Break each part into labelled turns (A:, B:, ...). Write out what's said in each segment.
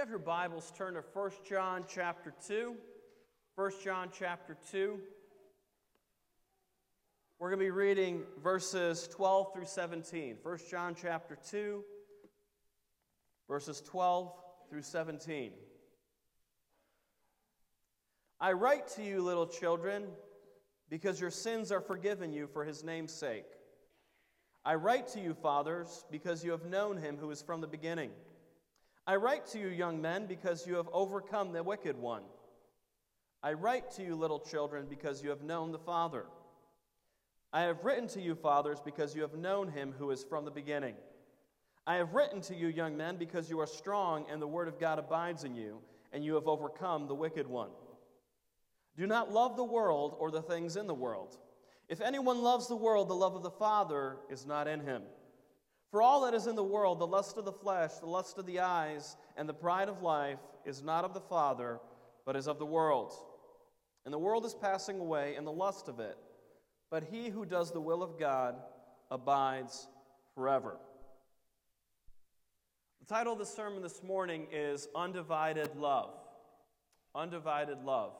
A: you have your Bibles, turn to 1 John chapter 2. 1 John chapter 2. We're going to be reading verses 12 through 17. 1 John chapter 2, verses 12 through 17. I write to you, little children, because your sins are forgiven you for his name's sake. I write to you, fathers, because you have known him who is from the beginning. I write to you, young men, because you have overcome the wicked one. I write to you, little children, because you have known the Father. I have written to you, fathers, because you have known him who is from the beginning. I have written to you, young men, because you are strong and the word of God abides in you, and you have overcome the wicked one. Do not love the world or the things in the world. If anyone loves the world, the love of the Father is not in him. For all that is in the world, the lust of the flesh, the lust of the eyes, and the pride of life, is not of the Father, but is of the world. And the world is passing away, and the lust of it. But he who does the will of God abides forever. The title of the sermon this morning is Undivided Love. Undivided Love.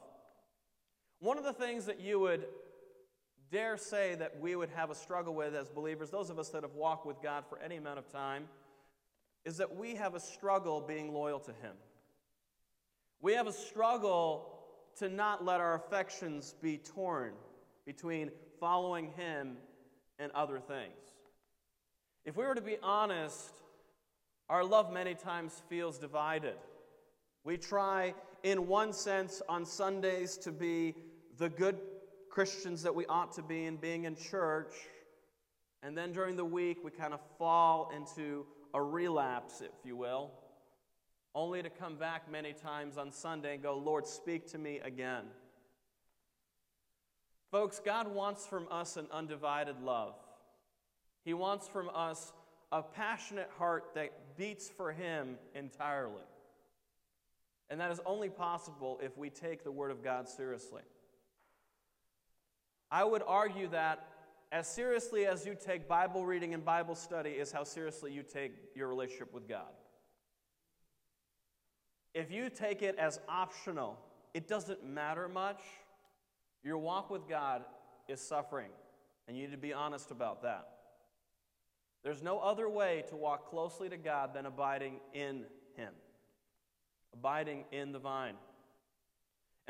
A: One of the things that you would dare say that we would have a struggle with as believers, those of us that have walked with God for any amount of time, is that we have a struggle being loyal to Him. We have a struggle to not let our affections be torn between following Him and other things. If we were to be honest, our love many times feels divided. We try, in one sense, on Sundays to be the good Christians that we ought to be in being in church. And then during the week, we kind of fall into a relapse, if you will, only to come back many times on Sunday and go, Lord, speak to me again. Folks, God wants from us an undivided love. He wants from us a passionate heart that beats for Him entirely. And that is only possible if we take the Word of God seriously. I would argue that as seriously as you take Bible reading and Bible study is how seriously you take your relationship with God. If you take it as optional, it doesn't matter much, your walk with God is suffering, and you need to be honest about that. There's no other way to walk closely to God than abiding in Him, abiding in the vine.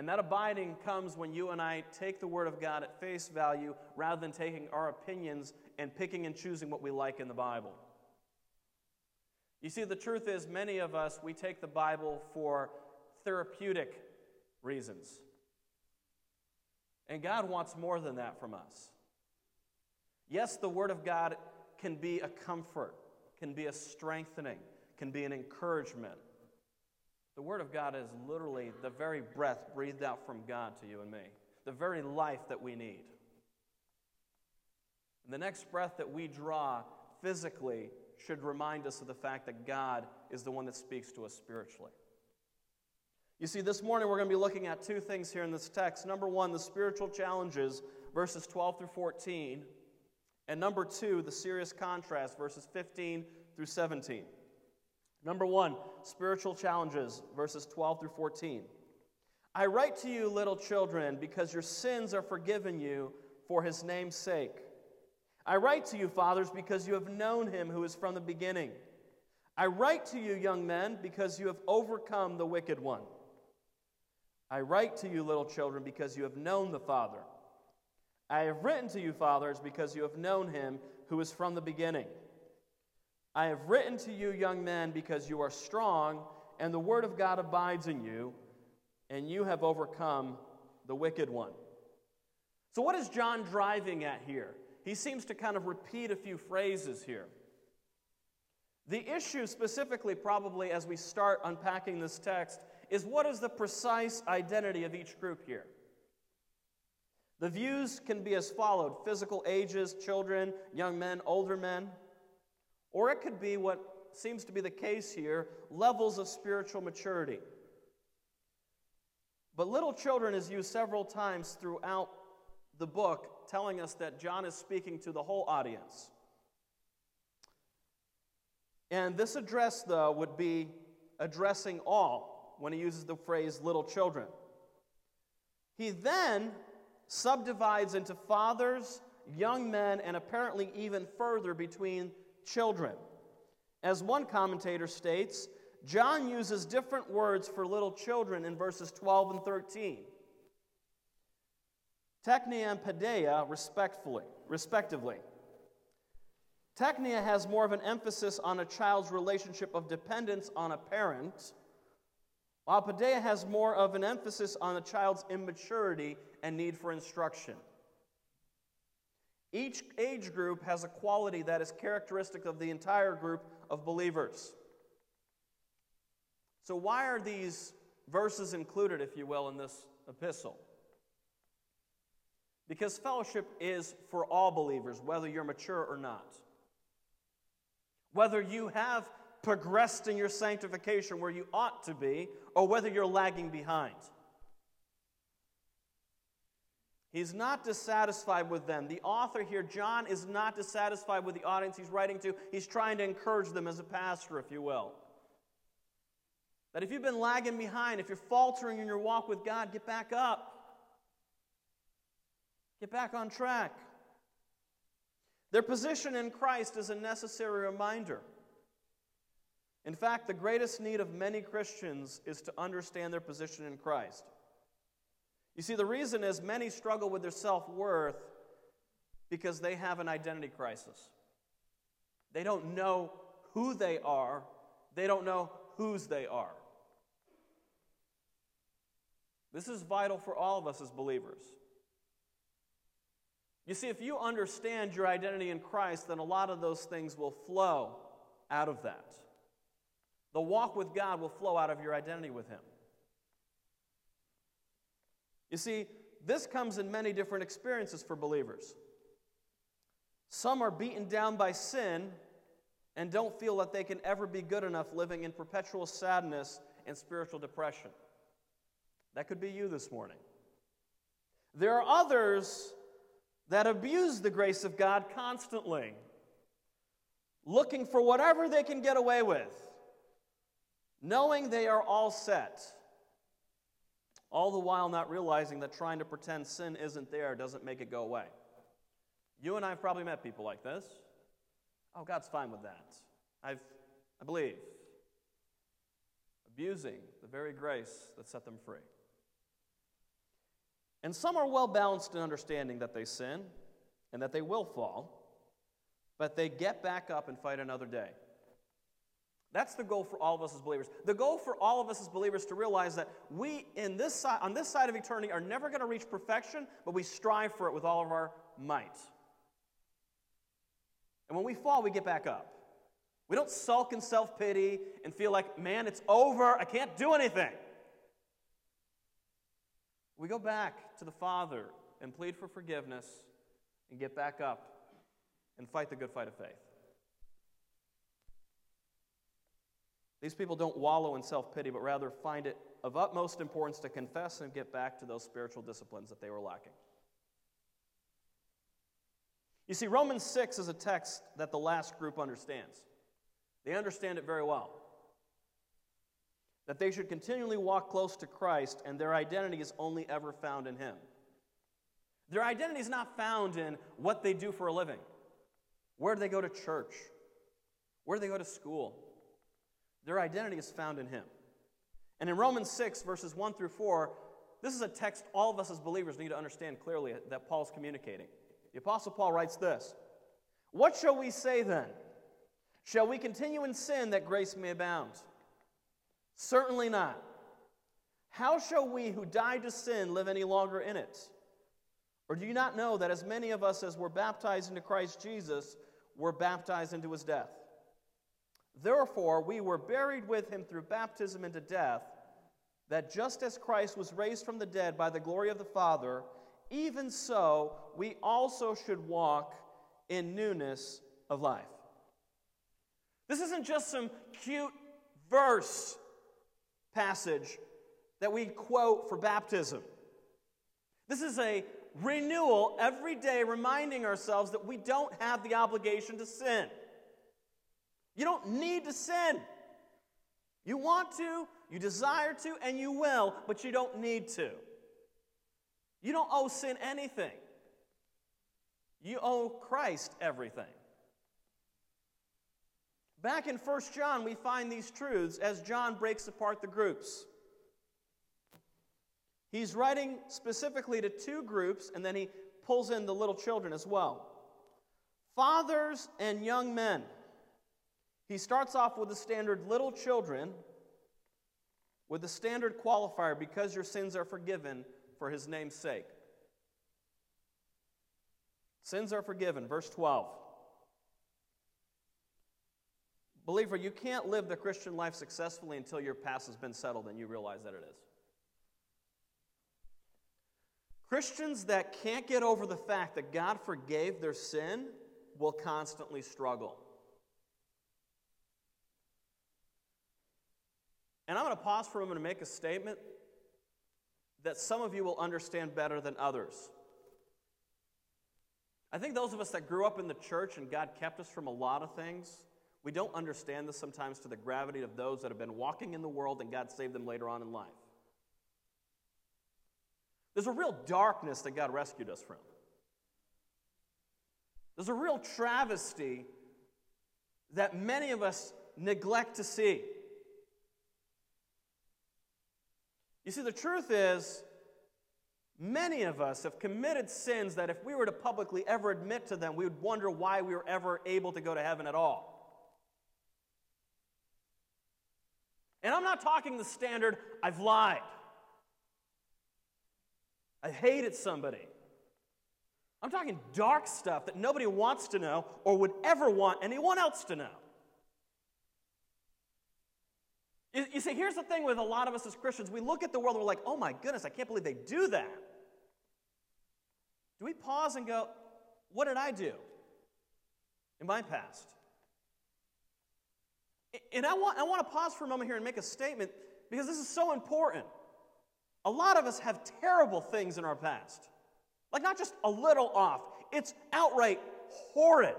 A: And that abiding comes when you and I take the Word of God at face value rather than taking our opinions and picking and choosing what we like in the Bible. You see, the truth is, many of us, we take the Bible for therapeutic reasons. And God wants more than that from us. Yes, the Word of God can be a comfort, can be a strengthening, can be an encouragement. The Word of God is literally the very breath breathed out from God to you and me, the very life that we need. And the next breath that we draw physically should remind us of the fact that God is the one that speaks to us spiritually. You see, this morning we're going to be looking at two things here in this text. Number one, the spiritual challenges, verses 12 through 14. And number two, the serious contrast, verses 15 through 17. Number one, spiritual challenges, verses 12 through 14. I write to you, little children, because your sins are forgiven you for his name's sake. I write to you, fathers, because you have known him who is from the beginning. I write to you, young men, because you have overcome the wicked one. I write to you, little children, because you have known the Father. I have written to you, fathers, because you have known him who is from the beginning. I have written to you, young men, because you are strong, and the word of God abides in you, and you have overcome the wicked one. So, what is John driving at here? He seems to kind of repeat a few phrases here. The issue, specifically, probably as we start unpacking this text, is what is the precise identity of each group here? The views can be as followed physical ages, children, young men, older men. Or it could be what seems to be the case here levels of spiritual maturity. But little children is used several times throughout the book, telling us that John is speaking to the whole audience. And this address, though, would be addressing all when he uses the phrase little children. He then subdivides into fathers, young men, and apparently even further between children. As one commentator states, John uses different words for little children in verses 12 and 13. Teknia and Paideia, respectfully, respectively. Teknia has more of an emphasis on a child's relationship of dependence on a parent, while Paideia has more of an emphasis on a child's immaturity and need for instruction. Each age group has a quality that is characteristic of the entire group of believers. So, why are these verses included, if you will, in this epistle? Because fellowship is for all believers, whether you're mature or not. Whether you have progressed in your sanctification where you ought to be, or whether you're lagging behind. He's not dissatisfied with them. The author here, John, is not dissatisfied with the audience he's writing to. He's trying to encourage them as a pastor, if you will. That if you've been lagging behind, if you're faltering in your walk with God, get back up. Get back on track. Their position in Christ is a necessary reminder. In fact, the greatest need of many Christians is to understand their position in Christ. You see, the reason is many struggle with their self worth because they have an identity crisis. They don't know who they are, they don't know whose they are. This is vital for all of us as believers. You see, if you understand your identity in Christ, then a lot of those things will flow out of that. The walk with God will flow out of your identity with Him. You see, this comes in many different experiences for believers. Some are beaten down by sin and don't feel that they can ever be good enough, living in perpetual sadness and spiritual depression. That could be you this morning. There are others that abuse the grace of God constantly, looking for whatever they can get away with, knowing they are all set all the while not realizing that trying to pretend sin isn't there doesn't make it go away. You and I have probably met people like this. Oh, God's fine with that. I've, I believe. Abusing the very grace that set them free. And some are well balanced in understanding that they sin and that they will fall, but they get back up and fight another day. That's the goal for all of us as believers. The goal for all of us as believers to realize that we in this side, on this side of eternity are never going to reach perfection, but we strive for it with all of our might. And when we fall, we get back up. We don't sulk in self pity and feel like, man, it's over. I can't do anything. We go back to the Father and plead for forgiveness and get back up and fight the good fight of faith. These people don't wallow in self pity, but rather find it of utmost importance to confess and get back to those spiritual disciplines that they were lacking. You see, Romans 6 is a text that the last group understands. They understand it very well. That they should continually walk close to Christ, and their identity is only ever found in Him. Their identity is not found in what they do for a living. Where do they go to church? Where do they go to school? Their identity is found in Him. And in Romans 6, verses 1 through 4, this is a text all of us as believers need to understand clearly that Paul's communicating. The Apostle Paul writes this What shall we say then? Shall we continue in sin that grace may abound? Certainly not. How shall we who died to sin live any longer in it? Or do you not know that as many of us as were baptized into Christ Jesus were baptized into his death? Therefore, we were buried with him through baptism into death, that just as Christ was raised from the dead by the glory of the Father, even so we also should walk in newness of life. This isn't just some cute verse passage that we quote for baptism. This is a renewal every day, reminding ourselves that we don't have the obligation to sin. You don't need to sin. You want to, you desire to, and you will, but you don't need to. You don't owe sin anything. You owe Christ everything. Back in 1 John, we find these truths as John breaks apart the groups. He's writing specifically to two groups, and then he pulls in the little children as well. Fathers and young men. He starts off with the standard little children, with the standard qualifier because your sins are forgiven for his name's sake. Sins are forgiven. Verse 12. Believer, you can't live the Christian life successfully until your past has been settled and you realize that it is. Christians that can't get over the fact that God forgave their sin will constantly struggle. And I'm going to pause for a moment to make a statement that some of you will understand better than others. I think those of us that grew up in the church and God kept us from a lot of things, we don't understand this sometimes to the gravity of those that have been walking in the world and God saved them later on in life. There's a real darkness that God rescued us from. There's a real travesty that many of us neglect to see. You see, the truth is, many of us have committed sins that if we were to publicly ever admit to them, we would wonder why we were ever able to go to heaven at all. And I'm not talking the standard, I've lied. I hated somebody. I'm talking dark stuff that nobody wants to know or would ever want anyone else to know. You, see, here's the thing with a lot of us as Christians we look at the world and we're like, oh my goodness, I can't believe they do that. Do we pause and go, what did I do in my past? And I want, I want to pause for a moment here and make a statement because this is so important. A lot of us have terrible things in our past. Like, not just a little off, it's outright horrid.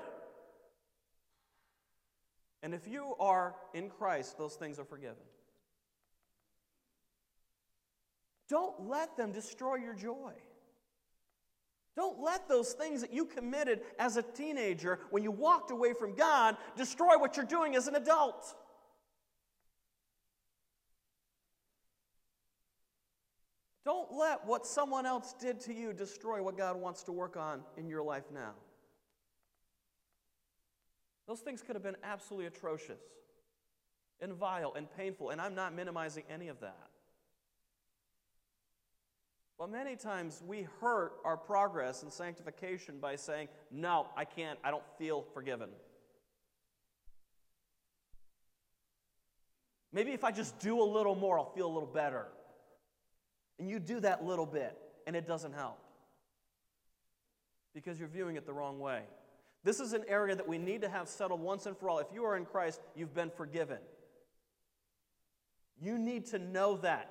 A: And if you are in Christ, those things are forgiven. Don't let them destroy your joy. Don't let those things that you committed as a teenager when you walked away from God destroy what you're doing as an adult. Don't let what someone else did to you destroy what God wants to work on in your life now. Those things could have been absolutely atrocious and vile and painful, and I'm not minimizing any of that. But many times we hurt our progress in sanctification by saying, No, I can't, I don't feel forgiven. Maybe if I just do a little more, I'll feel a little better. And you do that little bit, and it doesn't help because you're viewing it the wrong way. This is an area that we need to have settled once and for all. If you are in Christ, you've been forgiven. You need to know that.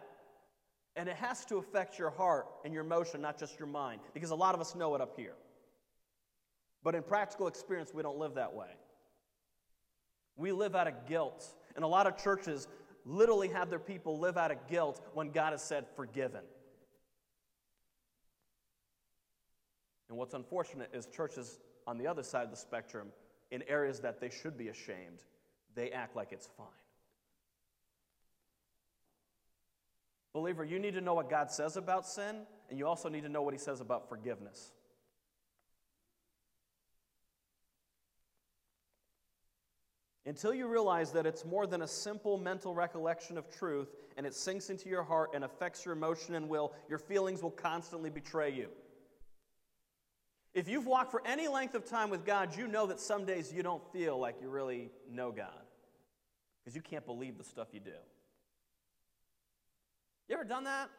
A: And it has to affect your heart and your emotion, not just your mind, because a lot of us know it up here. But in practical experience, we don't live that way. We live out of guilt. And a lot of churches literally have their people live out of guilt when God has said forgiven. And what's unfortunate is churches on the other side of the spectrum, in areas that they should be ashamed, they act like it's fine. Believer, you need to know what God says about sin, and you also need to know what He says about forgiveness. Until you realize that it's more than a simple mental recollection of truth and it sinks into your heart and affects your emotion and will, your feelings will constantly betray you. If you've walked for any length of time with God, you know that some days you don't feel like you really know God because you can't believe the stuff you do. You ever done that?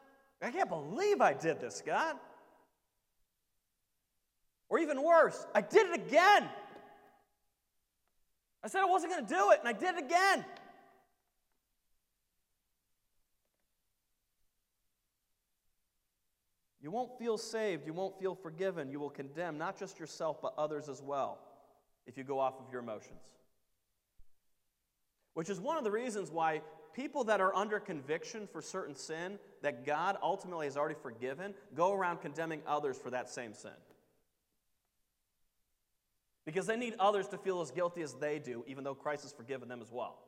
A: I can't believe I did this, God. Or even worse, I did it again. I said I wasn't going to do it, and I did it again. You won't feel saved. You won't feel forgiven. You will condemn not just yourself, but others as well if you go off of your emotions. Which is one of the reasons why people that are under conviction for certain sin that God ultimately has already forgiven go around condemning others for that same sin. Because they need others to feel as guilty as they do, even though Christ has forgiven them as well.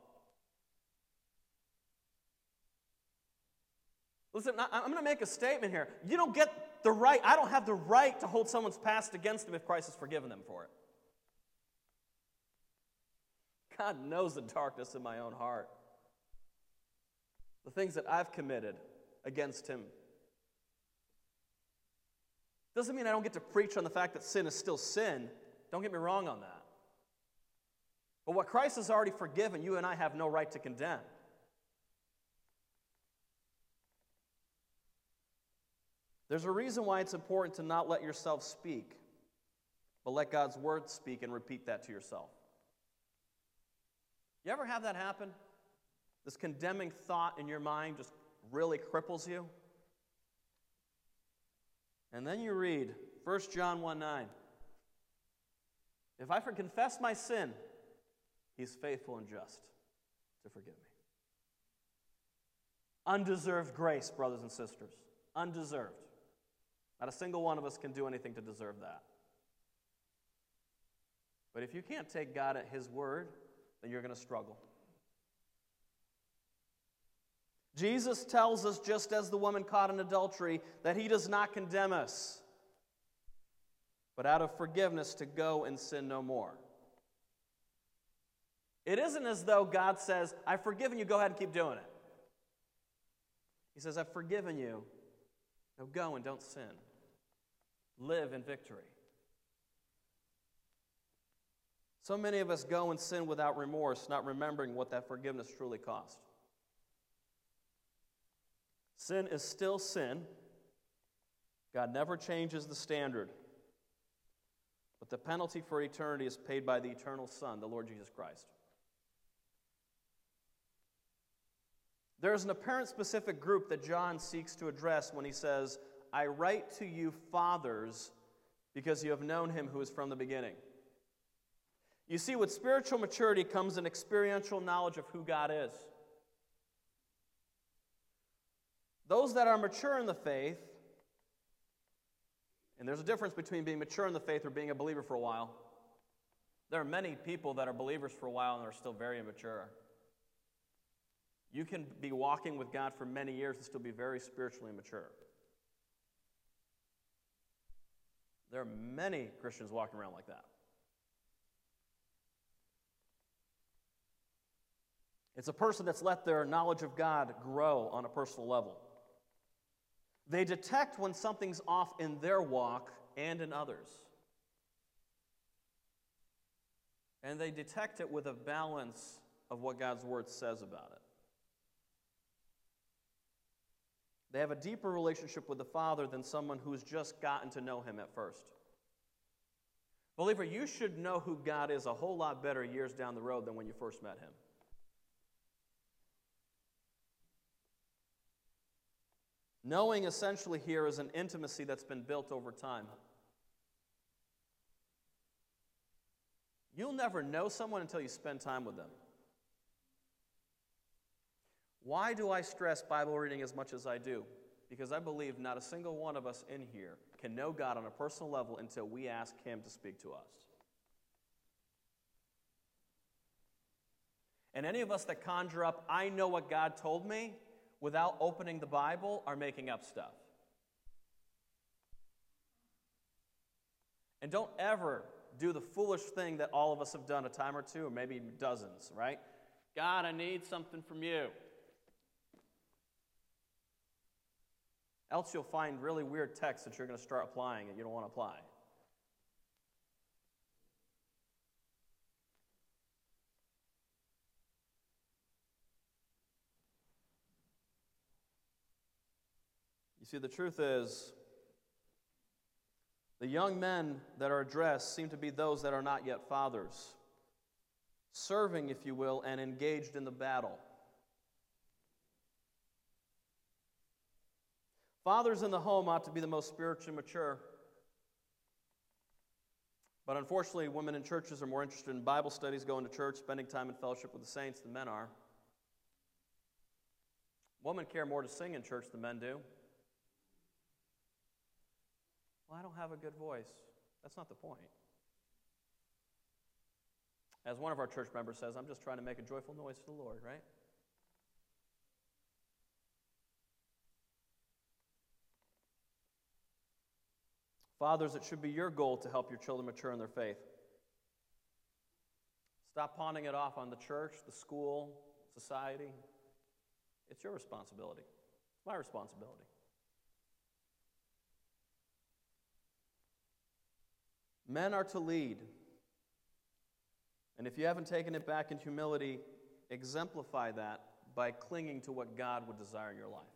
A: Listen, I'm going to make a statement here. You don't get the right, I don't have the right to hold someone's past against them if Christ has forgiven them for it. God knows the darkness in my own heart, the things that I've committed against Him. Doesn't mean I don't get to preach on the fact that sin is still sin. Don't get me wrong on that. But what Christ has already forgiven, you and I have no right to condemn. There's a reason why it's important to not let yourself speak, but let God's word speak and repeat that to yourself. You ever have that happen? This condemning thought in your mind just really cripples you? And then you read 1 John 1 9. If I confess my sin, he's faithful and just to forgive me. Undeserved grace, brothers and sisters. Undeserved. Not a single one of us can do anything to deserve that. But if you can't take God at His word, then you're going to struggle. Jesus tells us, just as the woman caught in adultery, that He does not condemn us, but out of forgiveness to go and sin no more. It isn't as though God says, I've forgiven you, go ahead and keep doing it. He says, I've forgiven you, now go and don't sin live in victory. So many of us go and sin without remorse, not remembering what that forgiveness truly cost. Sin is still sin. God never changes the standard. But the penalty for eternity is paid by the eternal Son, the Lord Jesus Christ. There is an apparent specific group that John seeks to address when he says, I write to you, fathers, because you have known him who is from the beginning. You see, with spiritual maturity comes an experiential knowledge of who God is. Those that are mature in the faith, and there's a difference between being mature in the faith or being a believer for a while. There are many people that are believers for a while and are still very immature. You can be walking with God for many years and still be very spiritually immature. There are many Christians walking around like that. It's a person that's let their knowledge of God grow on a personal level. They detect when something's off in their walk and in others. And they detect it with a balance of what God's Word says about it. They have a deeper relationship with the Father than someone who's just gotten to know Him at first. Believer, you should know who God is a whole lot better years down the road than when you first met Him. Knowing essentially here is an intimacy that's been built over time. You'll never know someone until you spend time with them. Why do I stress Bible reading as much as I do? Because I believe not a single one of us in here can know God on a personal level until we ask Him to speak to us. And any of us that conjure up, I know what God told me, without opening the Bible, are making up stuff. And don't ever do the foolish thing that all of us have done a time or two, or maybe dozens, right? God, I need something from you. Else you'll find really weird texts that you're going to start applying and you don't want to apply. You see, the truth is, the young men that are addressed seem to be those that are not yet fathers, serving, if you will, and engaged in the battle. Fathers in the home ought to be the most spiritually mature. But unfortunately, women in churches are more interested in Bible studies, going to church, spending time in fellowship with the saints than men are. Women care more to sing in church than men do. Well, I don't have a good voice. That's not the point. As one of our church members says, I'm just trying to make a joyful noise to the Lord, right? Fathers, it should be your goal to help your children mature in their faith. Stop pawning it off on the church, the school, society. It's your responsibility. It's my responsibility. Men are to lead. And if you haven't taken it back in humility, exemplify that by clinging to what God would desire in your life.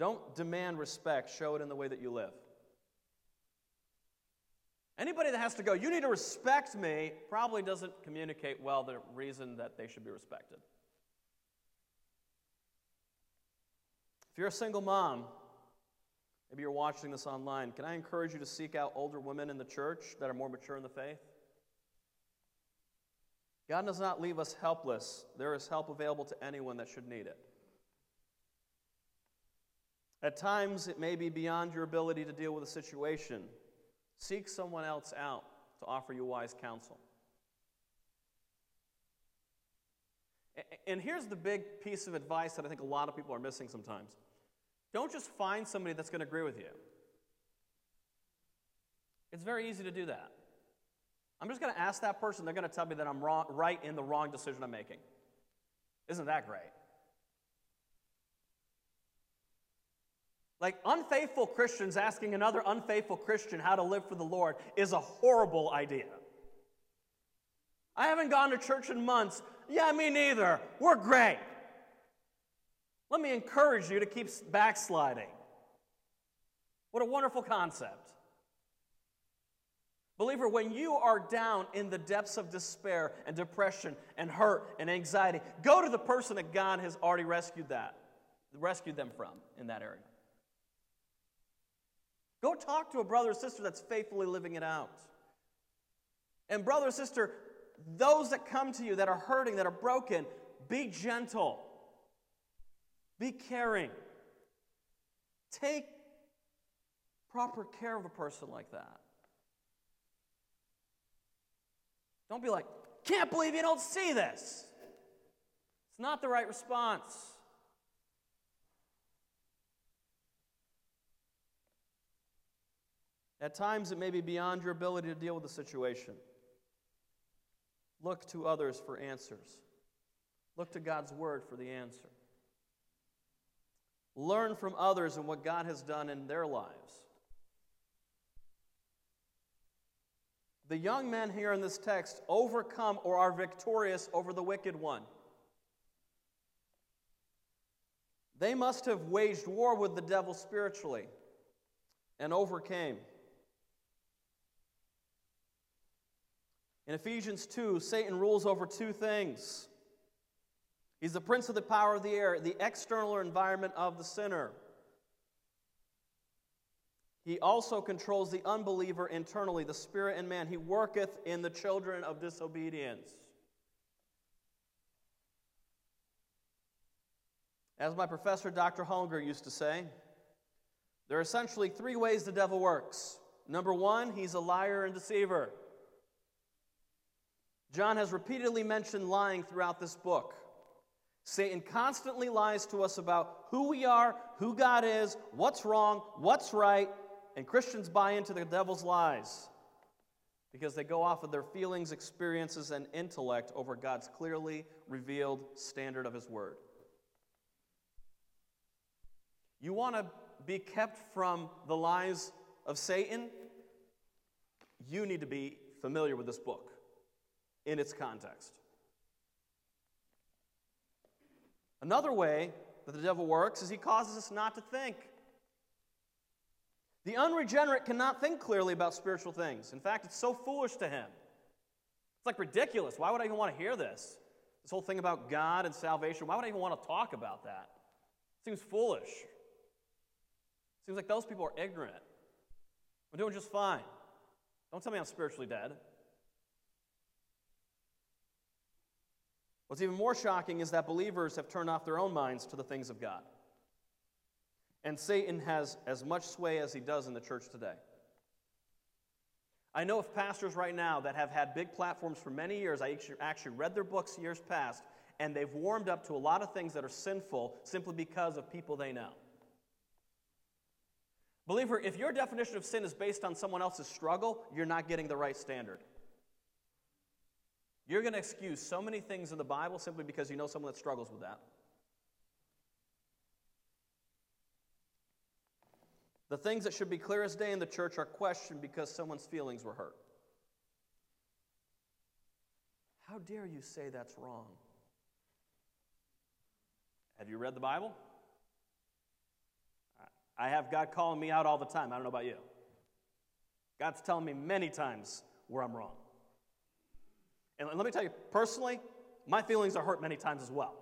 A: Don't demand respect, show it in the way that you live. Anybody that has to go, you need to respect me, probably doesn't communicate well the reason that they should be respected. If you're a single mom, maybe you're watching this online, can I encourage you to seek out older women in the church that are more mature in the faith? God does not leave us helpless. There is help available to anyone that should need it. At times, it may be beyond your ability to deal with a situation. Seek someone else out to offer you wise counsel. And here's the big piece of advice that I think a lot of people are missing sometimes don't just find somebody that's going to agree with you. It's very easy to do that. I'm just going to ask that person, they're going to tell me that I'm wrong, right in the wrong decision I'm making. Isn't that great? Like unfaithful Christians asking another unfaithful Christian how to live for the Lord is a horrible idea. I haven't gone to church in months. Yeah, me neither. We're great. Let me encourage you to keep backsliding. What a wonderful concept. Believer, when you are down in the depths of despair and depression and hurt and anxiety, go to the person that God has already rescued that, rescued them from in that area. Go talk to a brother or sister that's faithfully living it out. And, brother or sister, those that come to you that are hurting, that are broken, be gentle, be caring. Take proper care of a person like that. Don't be like, can't believe you don't see this. It's not the right response. At times, it may be beyond your ability to deal with the situation. Look to others for answers. Look to God's Word for the answer. Learn from others and what God has done in their lives. The young men here in this text overcome or are victorious over the wicked one. They must have waged war with the devil spiritually and overcame. In Ephesians 2, Satan rules over two things. He's the prince of the power of the air, the external environment of the sinner. He also controls the unbeliever internally, the spirit and man. He worketh in the children of disobedience. As my professor, Dr. Hollinger, used to say, there are essentially three ways the devil works. Number one, he's a liar and deceiver. John has repeatedly mentioned lying throughout this book. Satan constantly lies to us about who we are, who God is, what's wrong, what's right, and Christians buy into the devil's lies because they go off of their feelings, experiences, and intellect over God's clearly revealed standard of His Word. You want to be kept from the lies of Satan? You need to be familiar with this book in its context. Another way that the devil works is he causes us not to think. The unregenerate cannot think clearly about spiritual things. In fact, it's so foolish to him. It's like ridiculous. Why would I even want to hear this? This whole thing about God and salvation, why would I even want to talk about that? It seems foolish. It seems like those people are ignorant. I'm doing just fine. Don't tell me I'm spiritually dead. What's even more shocking is that believers have turned off their own minds to the things of God. And Satan has as much sway as he does in the church today. I know of pastors right now that have had big platforms for many years. I actually read their books years past, and they've warmed up to a lot of things that are sinful simply because of people they know. Believer, if your definition of sin is based on someone else's struggle, you're not getting the right standard. You're going to excuse so many things in the Bible simply because you know someone that struggles with that. The things that should be clear as day in the church are questioned because someone's feelings were hurt. How dare you say that's wrong? Have you read the Bible? I have God calling me out all the time. I don't know about you. God's telling me many times where I'm wrong. And let me tell you, personally, my feelings are hurt many times as well.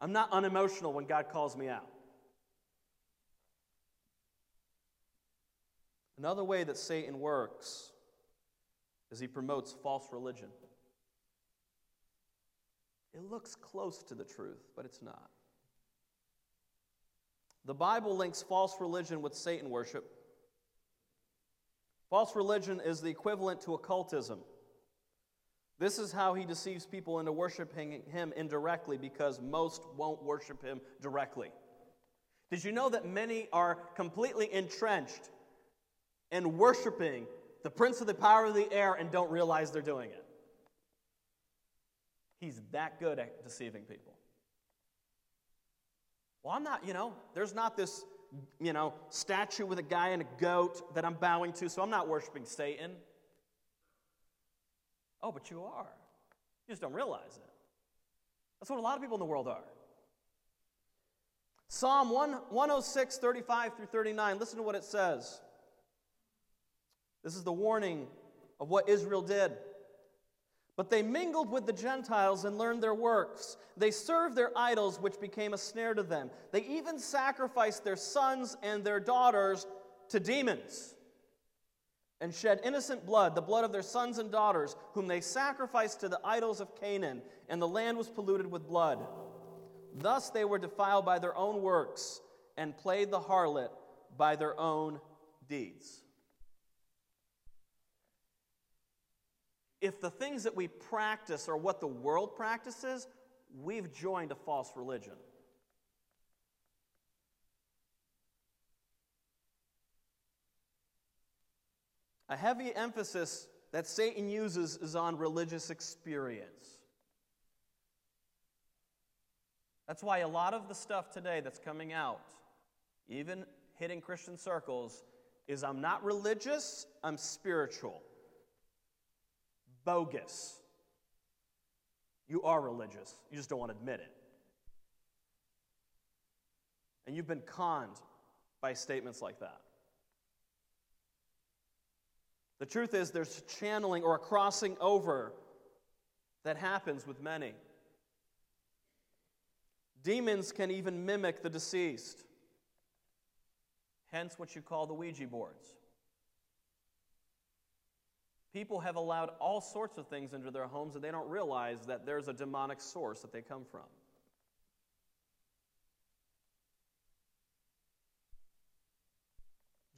A: I'm not unemotional when God calls me out. Another way that Satan works is he promotes false religion. It looks close to the truth, but it's not. The Bible links false religion with Satan worship. False religion is the equivalent to occultism. This is how he deceives people into worshiping him indirectly because most won't worship him directly. Did you know that many are completely entrenched in worshiping the prince of the power of the air and don't realize they're doing it. He's that good at deceiving people. Well, I'm not, you know, there's not this, you know, statue with a guy and a goat that I'm bowing to, so I'm not worshiping Satan. Oh, but you are. You just don't realize it. That's what a lot of people in the world are. Psalm 1, 106, 35 through 39, listen to what it says. This is the warning of what Israel did. But they mingled with the Gentiles and learned their works. They served their idols, which became a snare to them. They even sacrificed their sons and their daughters to demons and shed innocent blood, the blood of their sons and daughters, whom they sacrificed to the idols of Canaan, and the land was polluted with blood. Thus they were defiled by their own works and played the harlot by their own deeds. If the things that we practice are what the world practices, we've joined a false religion. A heavy emphasis that Satan uses is on religious experience. That's why a lot of the stuff today that's coming out, even hitting Christian circles, is I'm not religious, I'm spiritual bogus. You are religious, you just don't want to admit it. And you've been conned by statements like that. The truth is, there's channeling or a crossing over that happens with many. Demons can even mimic the deceased, hence, what you call the Ouija boards. People have allowed all sorts of things into their homes and they don't realize that there's a demonic source that they come from.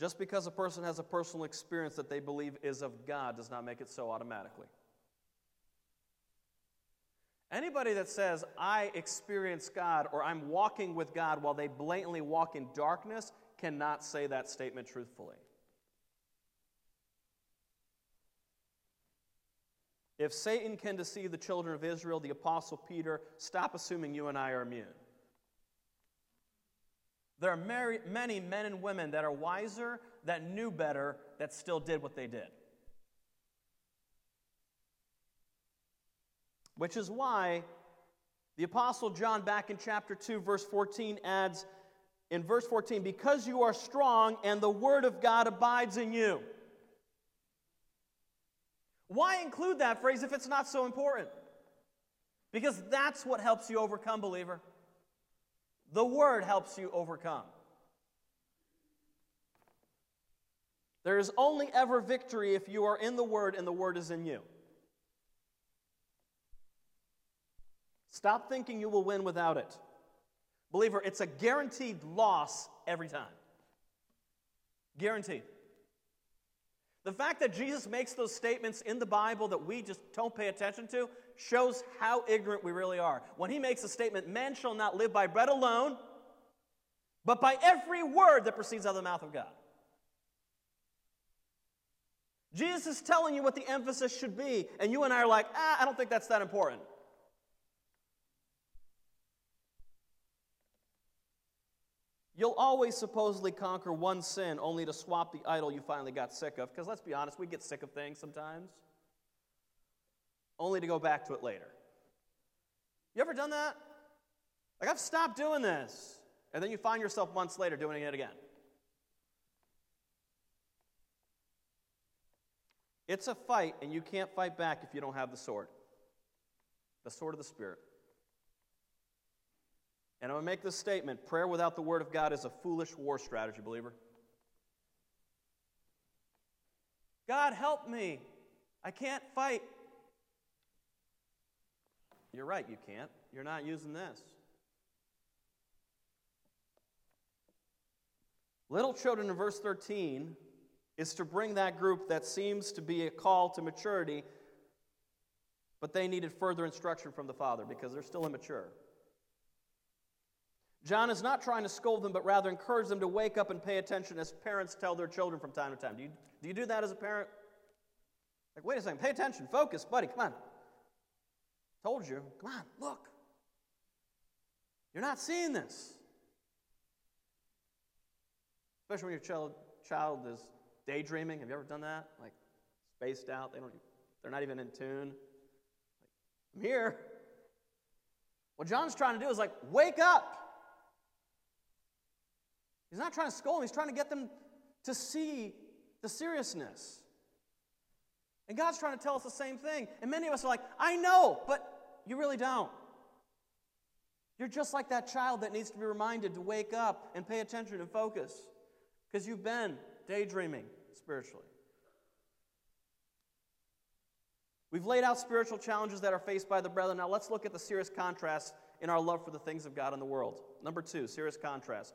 A: Just because a person has a personal experience that they believe is of God does not make it so automatically. Anybody that says, I experience God or I'm walking with God while they blatantly walk in darkness cannot say that statement truthfully. If Satan can deceive the children of Israel, the Apostle Peter, stop assuming you and I are immune. There are many men and women that are wiser, that knew better, that still did what they did. Which is why the Apostle John, back in chapter 2, verse 14, adds in verse 14, because you are strong and the word of God abides in you. Why include that phrase if it's not so important? Because that's what helps you overcome, believer. The Word helps you overcome. There is only ever victory if you are in the Word and the Word is in you. Stop thinking you will win without it. Believer, it's a guaranteed loss every time. Guaranteed. The fact that Jesus makes those statements in the Bible that we just don't pay attention to shows how ignorant we really are. When he makes a statement, man shall not live by bread alone, but by every word that proceeds out of the mouth of God. Jesus is telling you what the emphasis should be, and you and I are like, ah, I don't think that's that important. You'll always supposedly conquer one sin only to swap the idol you finally got sick of. Because let's be honest, we get sick of things sometimes, only to go back to it later. You ever done that? Like, I've stopped doing this. And then you find yourself months later doing it again. It's a fight, and you can't fight back if you don't have the sword the sword of the Spirit. And I'm going to make this statement prayer without the Word of God is a foolish war strategy, believer. God, help me. I can't fight. You're right, you can't. You're not using this. Little children in verse 13 is to bring that group that seems to be a call to maturity, but they needed further instruction from the Father because they're still immature. John is not trying to scold them, but rather encourage them to wake up and pay attention as parents tell their children from time to time. Do you, do you do that as a parent? Like, wait a second, pay attention, focus, buddy, come on. Told you, come on, look. You're not seeing this. Especially when your child, child is daydreaming. Have you ever done that? Like, spaced out, they don't, they're not even in tune. Like, I'm here. What John's trying to do is like, wake up. He's not trying to scold them, he's trying to get them to see the seriousness. And God's trying to tell us the same thing. And many of us are like, I know, but you really don't. You're just like that child that needs to be reminded to wake up and pay attention and focus because you've been daydreaming spiritually. We've laid out spiritual challenges that are faced by the brethren. Now let's look at the serious contrast in our love for the things of God in the world. Number two, serious contrast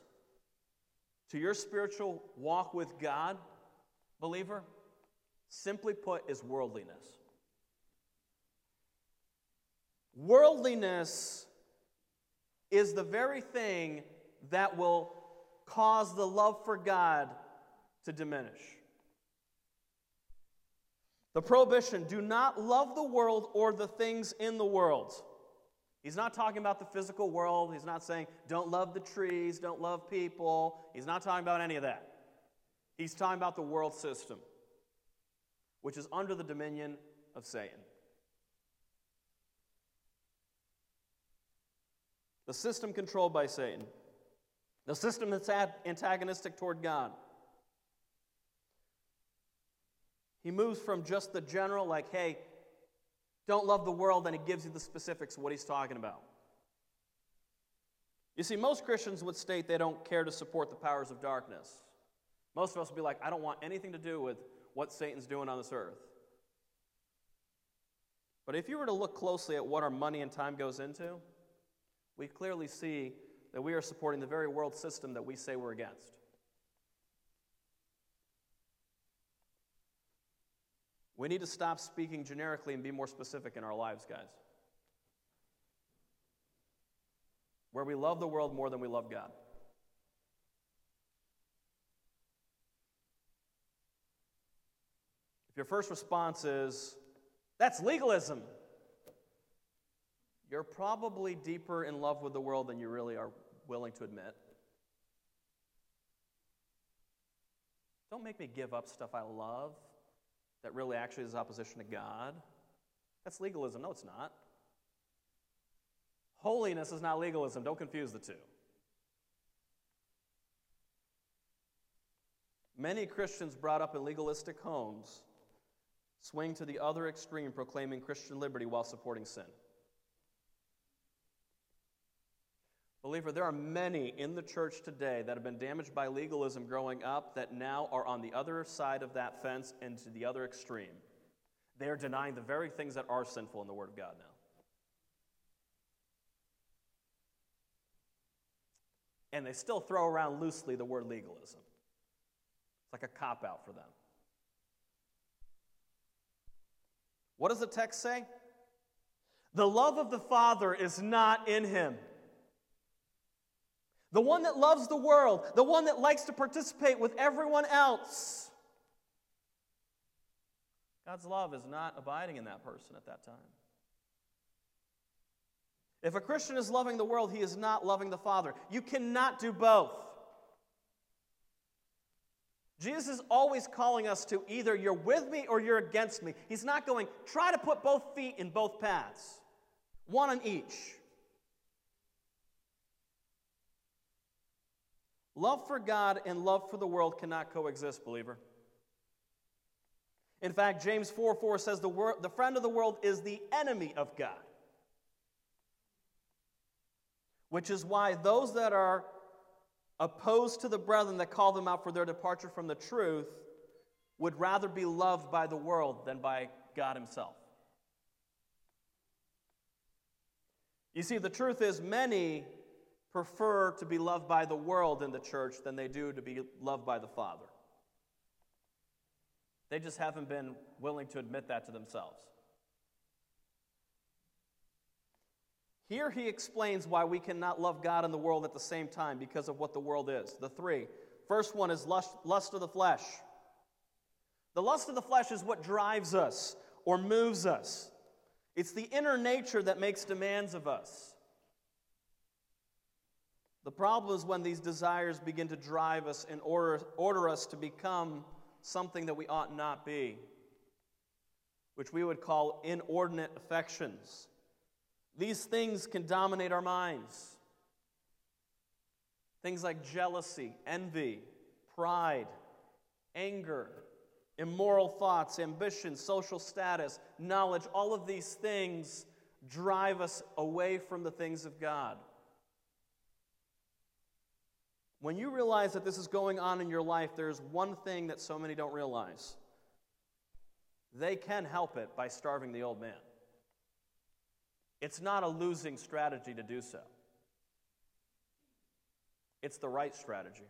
A: to your spiritual walk with God, believer, simply put, is worldliness. Worldliness is the very thing that will cause the love for God to diminish. The prohibition do not love the world or the things in the world. He's not talking about the physical world. He's not saying, don't love the trees, don't love people. He's not talking about any of that. He's talking about the world system, which is under the dominion of Satan. The system controlled by Satan, the system that's antagonistic toward God. He moves from just the general, like, hey, don't love the world, and he gives you the specifics of what he's talking about. You see, most Christians would state they don't care to support the powers of darkness. Most of us would be like, I don't want anything to do with what Satan's doing on this earth. But if you were to look closely at what our money and time goes into, we clearly see that we are supporting the very world system that we say we're against. We need to stop speaking generically and be more specific in our lives, guys. Where we love the world more than we love God. If your first response is, that's legalism, you're probably deeper in love with the world than you really are willing to admit. Don't make me give up stuff I love that really actually is opposition to God. That's legalism. No, it's not. Holiness is not legalism. Don't confuse the two. Many Christians brought up in legalistic homes swing to the other extreme, proclaiming Christian liberty while supporting sin. Believer, there are many in the church today that have been damaged by legalism growing up that now are on the other side of that fence and to the other extreme. They are denying the very things that are sinful in the Word of God now. And they still throw around loosely the word legalism. It's like a cop out for them. What does the text say? The love of the Father is not in him. The one that loves the world, the one that likes to participate with everyone else. God's love is not abiding in that person at that time. If a Christian is loving the world, he is not loving the Father. You cannot do both. Jesus is always calling us to either you're with me or you're against me. He's not going, try to put both feet in both paths, one on each. Love for God and love for the world cannot coexist, believer. In fact, James 4 4 says the, wor- the friend of the world is the enemy of God. Which is why those that are opposed to the brethren that call them out for their departure from the truth would rather be loved by the world than by God Himself. You see, the truth is, many prefer to be loved by the world in the church than they do to be loved by the Father. They just haven't been willing to admit that to themselves. Here he explains why we cannot love God and the world at the same time because of what the world is. The three. First one is lust, lust of the flesh. The lust of the flesh is what drives us or moves us. It's the inner nature that makes demands of us. The problem is when these desires begin to drive us and order, order us to become something that we ought not be, which we would call inordinate affections. These things can dominate our minds. Things like jealousy, envy, pride, anger, immoral thoughts, ambition, social status, knowledge, all of these things drive us away from the things of God. When you realize that this is going on in your life, there's one thing that so many don't realize. They can help it by starving the old man. It's not a losing strategy to do so, it's the right strategy.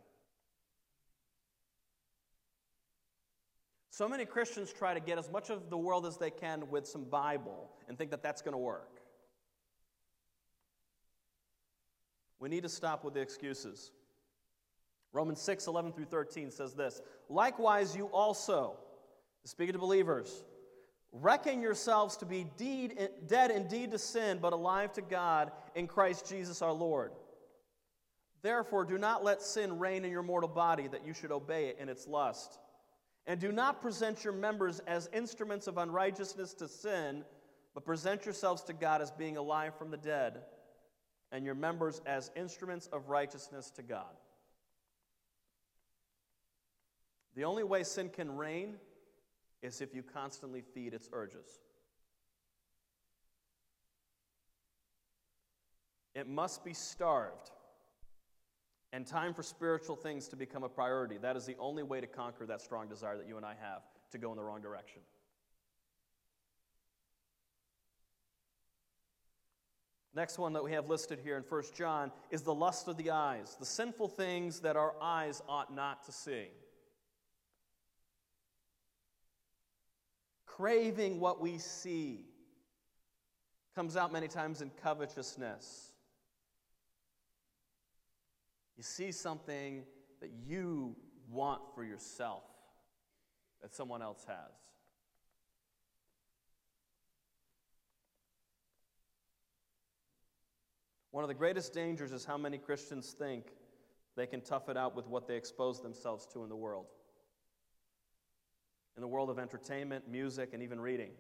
A: So many Christians try to get as much of the world as they can with some Bible and think that that's going to work. We need to stop with the excuses. Romans 6, 11 through 13 says this Likewise, you also, speaking to believers, reckon yourselves to be deed, dead indeed to sin, but alive to God in Christ Jesus our Lord. Therefore, do not let sin reign in your mortal body, that you should obey it in its lust. And do not present your members as instruments of unrighteousness to sin, but present yourselves to God as being alive from the dead, and your members as instruments of righteousness to God. The only way sin can reign is if you constantly feed its urges. It must be starved and time for spiritual things to become a priority. That is the only way to conquer that strong desire that you and I have to go in the wrong direction. Next one that we have listed here in 1 John is the lust of the eyes, the sinful things that our eyes ought not to see. Craving what we see. Comes out many times in covetousness. You see something that you want for yourself that someone else has. One of the greatest dangers is how many Christians think they can tough it out with what they expose themselves to in the world. In the world of entertainment, music, and even reading.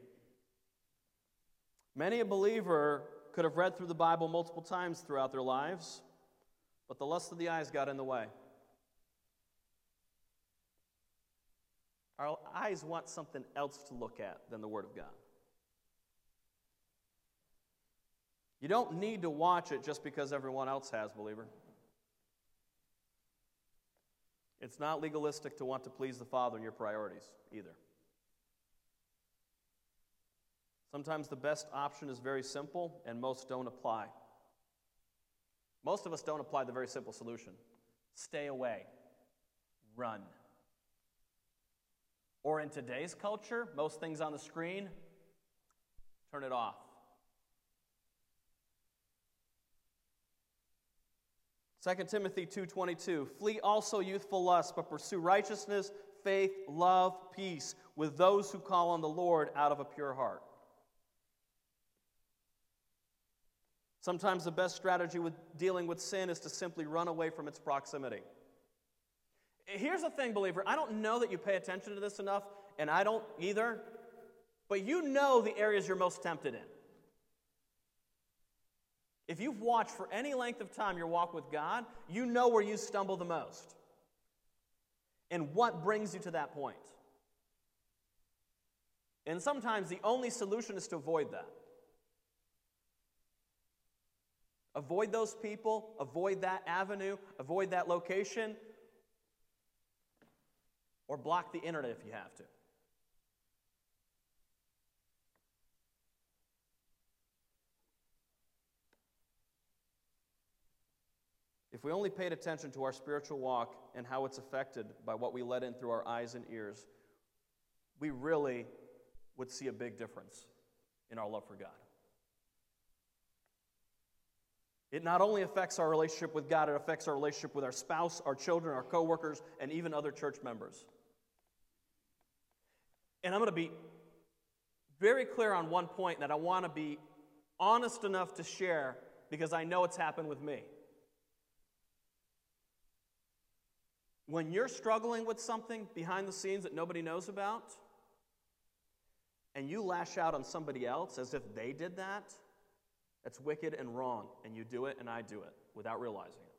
A: Many a believer could have read through the Bible multiple times throughout their lives, but the lust of the eyes got in the way. Our eyes want something else to look at than the Word of God. You don't need to watch it just because everyone else has, believer. It's not legalistic to want to please the Father in your priorities either. Sometimes the best option is very simple, and most don't apply. Most of us don't apply the very simple solution stay away, run. Or in today's culture, most things on the screen, turn it off. 2 Timothy 2:22 Flee also youthful lust but pursue righteousness, faith, love, peace with those who call on the Lord out of a pure heart. Sometimes the best strategy with dealing with sin is to simply run away from its proximity. Here's the thing, believer. I don't know that you pay attention to this enough, and I don't either, but you know the areas you're most tempted in. If you've watched for any length of time your walk with God, you know where you stumble the most and what brings you to that point. And sometimes the only solution is to avoid that. Avoid those people, avoid that avenue, avoid that location, or block the internet if you have to. If we only paid attention to our spiritual walk and how it's affected by what we let in through our eyes and ears, we really would see a big difference in our love for God. It not only affects our relationship with God, it affects our relationship with our spouse, our children, our coworkers, and even other church members. And I'm going to be very clear on one point that I want to be honest enough to share because I know it's happened with me. When you're struggling with something behind the scenes that nobody knows about, and you lash out on somebody else as if they did that, that's wicked and wrong, and you do it, and I do it without realizing it.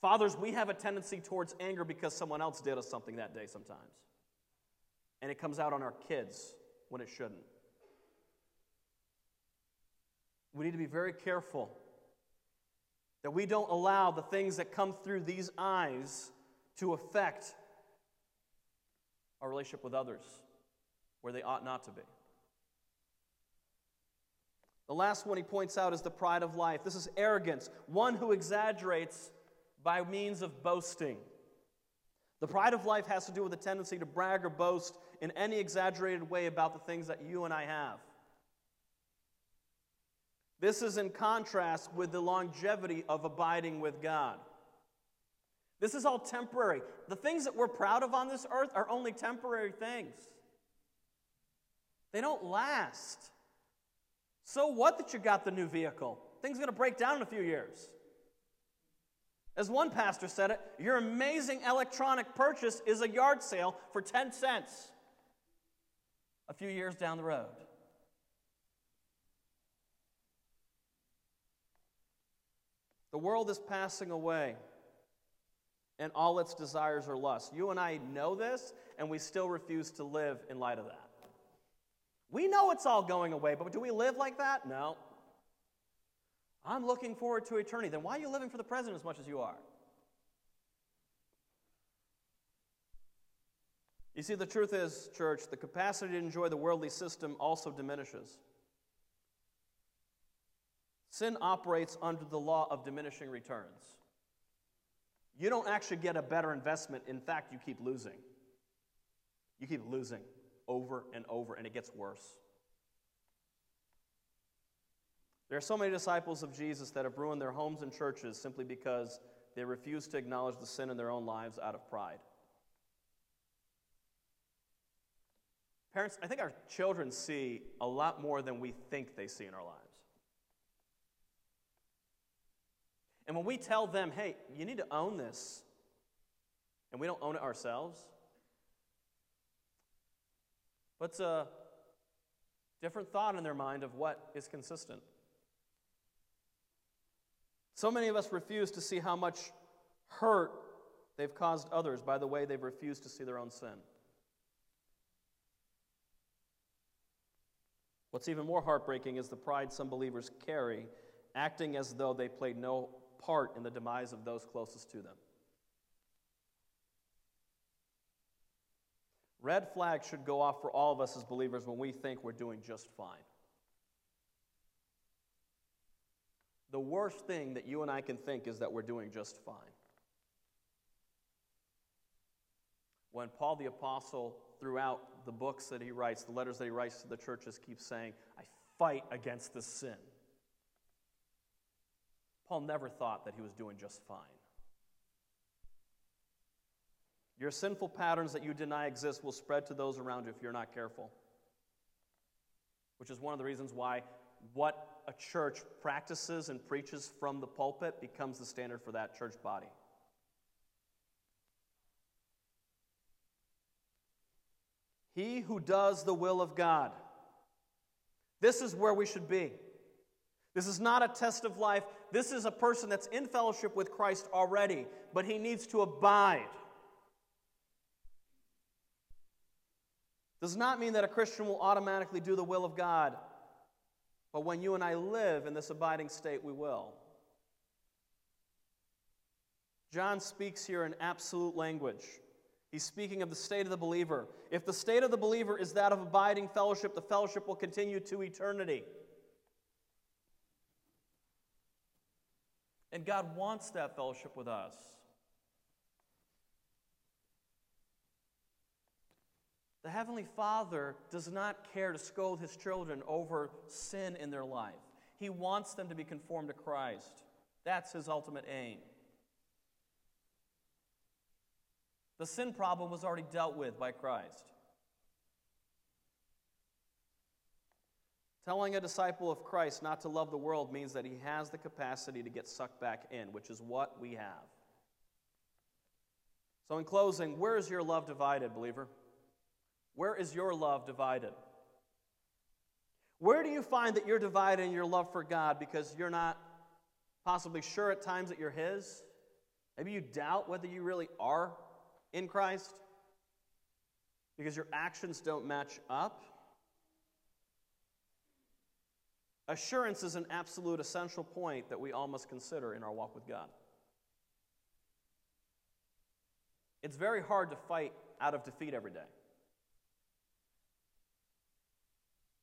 A: Fathers, we have a tendency towards anger because someone else did us something that day sometimes. And it comes out on our kids when it shouldn't. We need to be very careful that we don't allow the things that come through these eyes to affect our relationship with others where they ought not to be. The last one he points out is the pride of life. This is arrogance, one who exaggerates by means of boasting. The pride of life has to do with a tendency to brag or boast in any exaggerated way about the things that you and I have. This is in contrast with the longevity of abiding with God. This is all temporary. The things that we're proud of on this earth are only temporary things, they don't last. So what that you got the new vehicle? Things going to break down in a few years. As one pastor said it, your amazing electronic purchase is a yard sale for 10 cents a few years down the road. The world is passing away, and all its desires are lust. You and I know this, and we still refuse to live in light of that. We know it's all going away, but do we live like that? No. I'm looking forward to eternity. Then why are you living for the present as much as you are? You see, the truth is, church, the capacity to enjoy the worldly system also diminishes. Sin operates under the law of diminishing returns. You don't actually get a better investment. In fact, you keep losing. You keep losing over and over, and it gets worse. There are so many disciples of Jesus that have ruined their homes and churches simply because they refuse to acknowledge the sin in their own lives out of pride. Parents, I think our children see a lot more than we think they see in our lives. And when we tell them, hey, you need to own this, and we don't own it ourselves, puts a different thought in their mind of what is consistent. So many of us refuse to see how much hurt they've caused others by the way they've refused to see their own sin. What's even more heartbreaking is the pride some believers carry, acting as though they played no part in the demise of those closest to them. Red flags should go off for all of us as believers when we think we're doing just fine. The worst thing that you and I can think is that we're doing just fine. When Paul the Apostle, throughout the books that he writes, the letters that he writes to the churches, keeps saying, I fight against this sin. Paul never thought that he was doing just fine. Your sinful patterns that you deny exist will spread to those around you if you're not careful. Which is one of the reasons why what a church practices and preaches from the pulpit becomes the standard for that church body. He who does the will of God. This is where we should be. This is not a test of life. This is a person that's in fellowship with Christ already, but he needs to abide. Does not mean that a Christian will automatically do the will of God, but when you and I live in this abiding state, we will. John speaks here in absolute language. He's speaking of the state of the believer. If the state of the believer is that of abiding fellowship, the fellowship will continue to eternity. And God wants that fellowship with us. The Heavenly Father does not care to scold His children over sin in their life. He wants them to be conformed to Christ. That's His ultimate aim. The sin problem was already dealt with by Christ. Telling a disciple of Christ not to love the world means that he has the capacity to get sucked back in, which is what we have. So, in closing, where is your love divided, believer? Where is your love divided? Where do you find that you're divided in your love for God because you're not possibly sure at times that you're His? Maybe you doubt whether you really are in Christ because your actions don't match up. Assurance is an absolute essential point that we all must consider in our walk with God. It's very hard to fight out of defeat every day.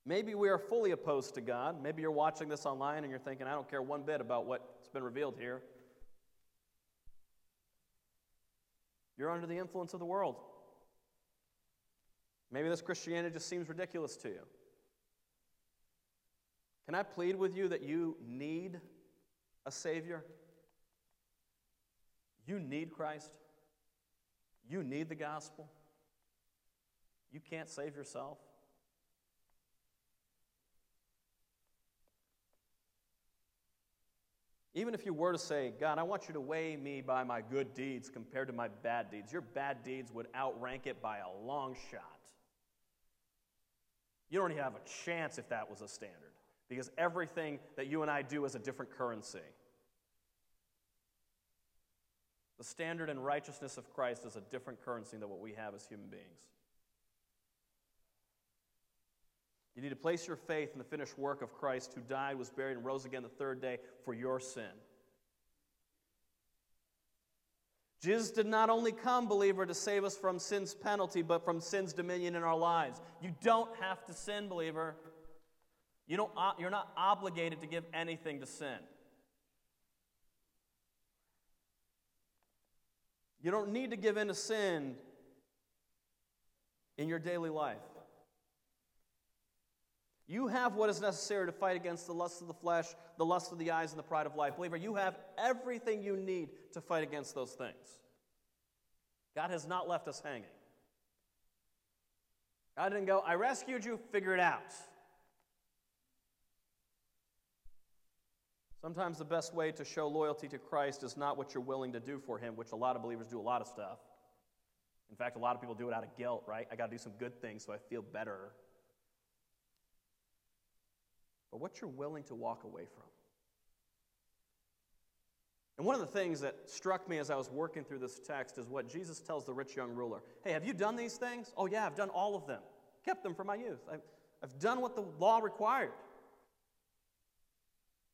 A: Maybe we are fully opposed to God. Maybe you're watching this online and you're thinking, I don't care one bit about what's been revealed here. You're under the influence of the world. Maybe this Christianity just seems ridiculous to you. Can I plead with you that you need a Savior? You need Christ. You need the gospel. You can't save yourself. Even if you were to say, God, I want you to weigh me by my good deeds compared to my bad deeds, your bad deeds would outrank it by a long shot. You don't even have a chance if that was a standard, because everything that you and I do is a different currency. The standard and righteousness of Christ is a different currency than what we have as human beings. You need to place your faith in the finished work of Christ who died, was buried, and rose again the third day for your sin. Jesus did not only come, believer, to save us from sin's penalty, but from sin's dominion in our lives. You don't have to sin, believer. You don't, uh, you're not obligated to give anything to sin. You don't need to give in to sin in your daily life. You have what is necessary to fight against the lust of the flesh, the lust of the eyes, and the pride of life. Believer, you have everything you need to fight against those things. God has not left us hanging. God didn't go, I rescued you, figure it out. Sometimes the best way to show loyalty to Christ is not what you're willing to do for Him, which a lot of believers do a lot of stuff. In fact, a lot of people do it out of guilt, right? I got to do some good things so I feel better. But what you're willing to walk away from. And one of the things that struck me as I was working through this text is what Jesus tells the rich young ruler Hey, have you done these things? Oh, yeah, I've done all of them. Kept them from my youth. I've, I've done what the law required.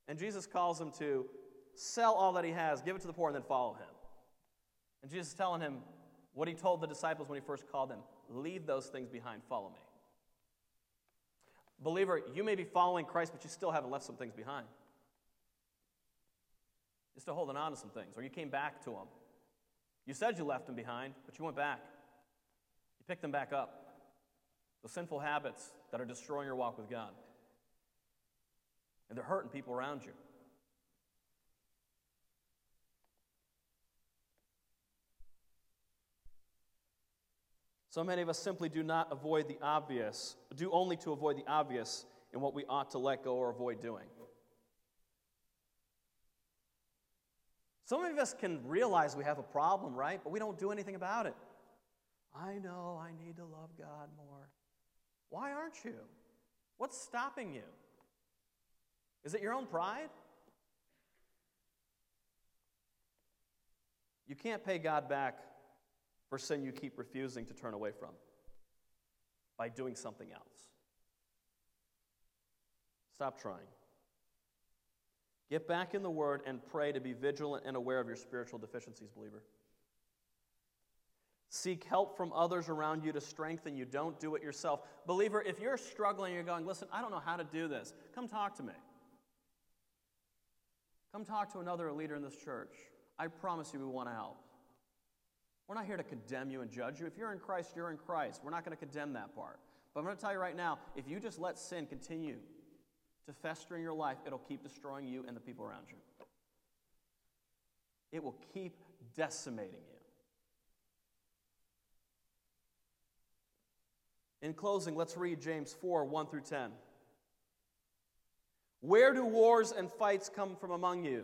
A: And Jesus calls him to sell all that he has, give it to the poor, and then follow him. And Jesus is telling him what he told the disciples when he first called them leave those things behind, follow me. Believer, you may be following Christ, but you still haven't left some things behind. You're still holding on to some things, or you came back to them. You said you left them behind, but you went back. You picked them back up. The sinful habits that are destroying your walk with God. And they're hurting people around you. So many of us simply do not avoid the obvious, do only to avoid the obvious in what we ought to let go or avoid doing. Some of us can realize we have a problem, right? But we don't do anything about it. I know I need to love God more. Why aren't you? What's stopping you? Is it your own pride? You can't pay God back for sin you keep refusing to turn away from by doing something else. Stop trying. Get back in the Word and pray to be vigilant and aware of your spiritual deficiencies, believer. Seek help from others around you to strengthen you. Don't do it yourself. Believer, if you're struggling, you're going, listen, I don't know how to do this, come talk to me. Come talk to another leader in this church. I promise you we want to help. We're not here to condemn you and judge you. If you're in Christ, you're in Christ. We're not going to condemn that part. But I'm going to tell you right now if you just let sin continue to fester in your life, it'll keep destroying you and the people around you. It will keep decimating you. In closing, let's read James 4 1 through 10. Where do wars and fights come from among you?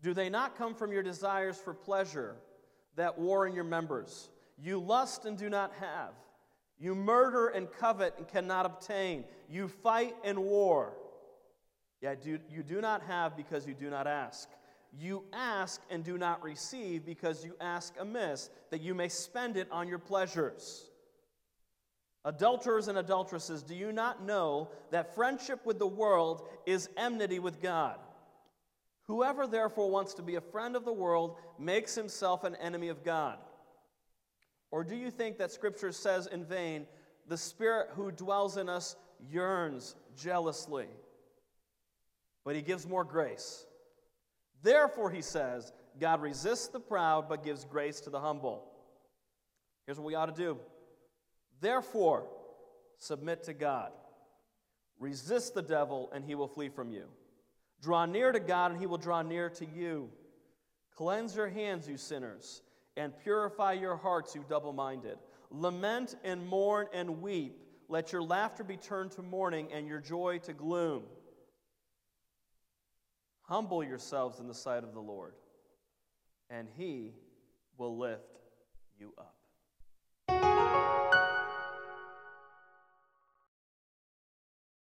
A: Do they not come from your desires for pleasure that war in your members? You lust and do not have. You murder and covet and cannot obtain. You fight and war. Yet do, you do not have because you do not ask. You ask and do not receive because you ask amiss, that you may spend it on your pleasures. Adulterers and adulteresses, do you not know that friendship with the world is enmity with God? Whoever therefore wants to be a friend of the world makes himself an enemy of God. Or do you think that Scripture says in vain, the Spirit who dwells in us yearns jealously? But he gives more grace. Therefore, he says, God resists the proud but gives grace to the humble. Here's what we ought to do. Therefore, submit to God. Resist the devil, and he will flee from you. Draw near to God, and he will draw near to you. Cleanse your hands, you sinners and purify your hearts, you double minded. Lament and mourn and weep. Let your laughter be turned to mourning and your joy to gloom. Humble yourselves in the sight of the Lord, and he will lift you up.